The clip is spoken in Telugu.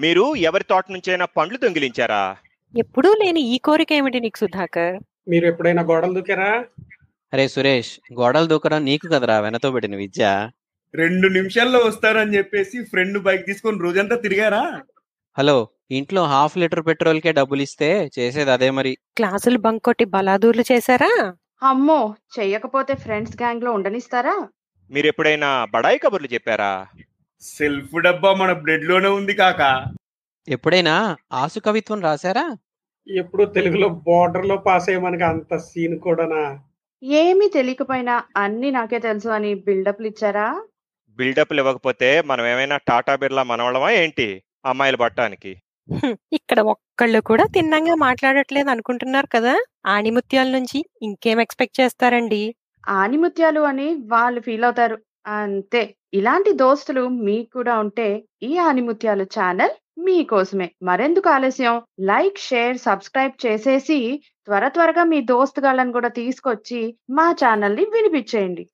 మీరు ఎవరి తోట నుంచైనా పండ్లు దొంగిలించారా? ఎప్పుడూ లేని ఈ కోరిక ఏమిటి నీకు సుధాకర్? మీరు ఎప్పుడైనా గోడలు దూకారా? అరే సురేష్ గోడలు దూకడం నీకు కదరా వెనతో పెట్టిన విద్య? రెండు నిమిషాల్లో వస్తారని చెప్పేసి ఫ్రెండ్ బైక్ తీసుకొని రోజంతా తిరిగారా? హలో ఇంట్లో హాఫ్ లీటర్ పెట్రోల్కే డబ్బులు ఇస్తే చేసేది అదే మరి. క్లాసులు బంక్ కొట్టి బలాదూర్లు చేశారా? అమ్మో చెయ్యకపోతే ఫ్రెండ్స్ గ్యాంగ్లో ఉండనిస్తారా? మీరు ఎప్పుడైనా బడాయి కబుర్లు చెప్పారా? సెల్ఫ్ డబ్బా మన బ్లడ్లోనే ఉంది కాక. ఎప్పుడైనా ఆసు కవిత్వం రాశారా? ఎప్పుడు తెలుగులో బోర్డర్లో పాస్ అయ్యే మనకి అంత సీన్ కూడానా? ఏమీ తెలియకపోయినా అన్ని నాకే తెలుసు అని బిల్డప్లు ఇచ్చారా? బిల్డప్లు ఇవ్వకపోతే మనం ఏమైనా టాటా బిర్లా మనవడమా ఏంటి అమ్మాయిలు పట్టడానికి? ఇక్కడ ఒక్కళ్ళు కూడా తిన్నంగా మాట్లాడట్లేదు అనుకుంటున్నారు కదా? ఆణిముత్యాల నుంచి ఇంకేం ఎక్స్పెక్ట్ చేస్తారండి? ఆనిముత్యాలు అని వాళ్ళు ఫీల్ అవుతారు. అంతే. ఇలాంటి దోస్తులు మీకు కూడా ఉంటే ఈ ఆనిముత్యాలు ఛానల్ మీకోసమే. మరెందుకు ఆలస్యం? లైక్ షేర్ సబ్స్క్రైబ్ చేసేసి త్వర త్వరగా మీ దోస్తుగాళ్ళని కూడా తీసుకొచ్చి మా ఛానల్ని వినిపించేయండి.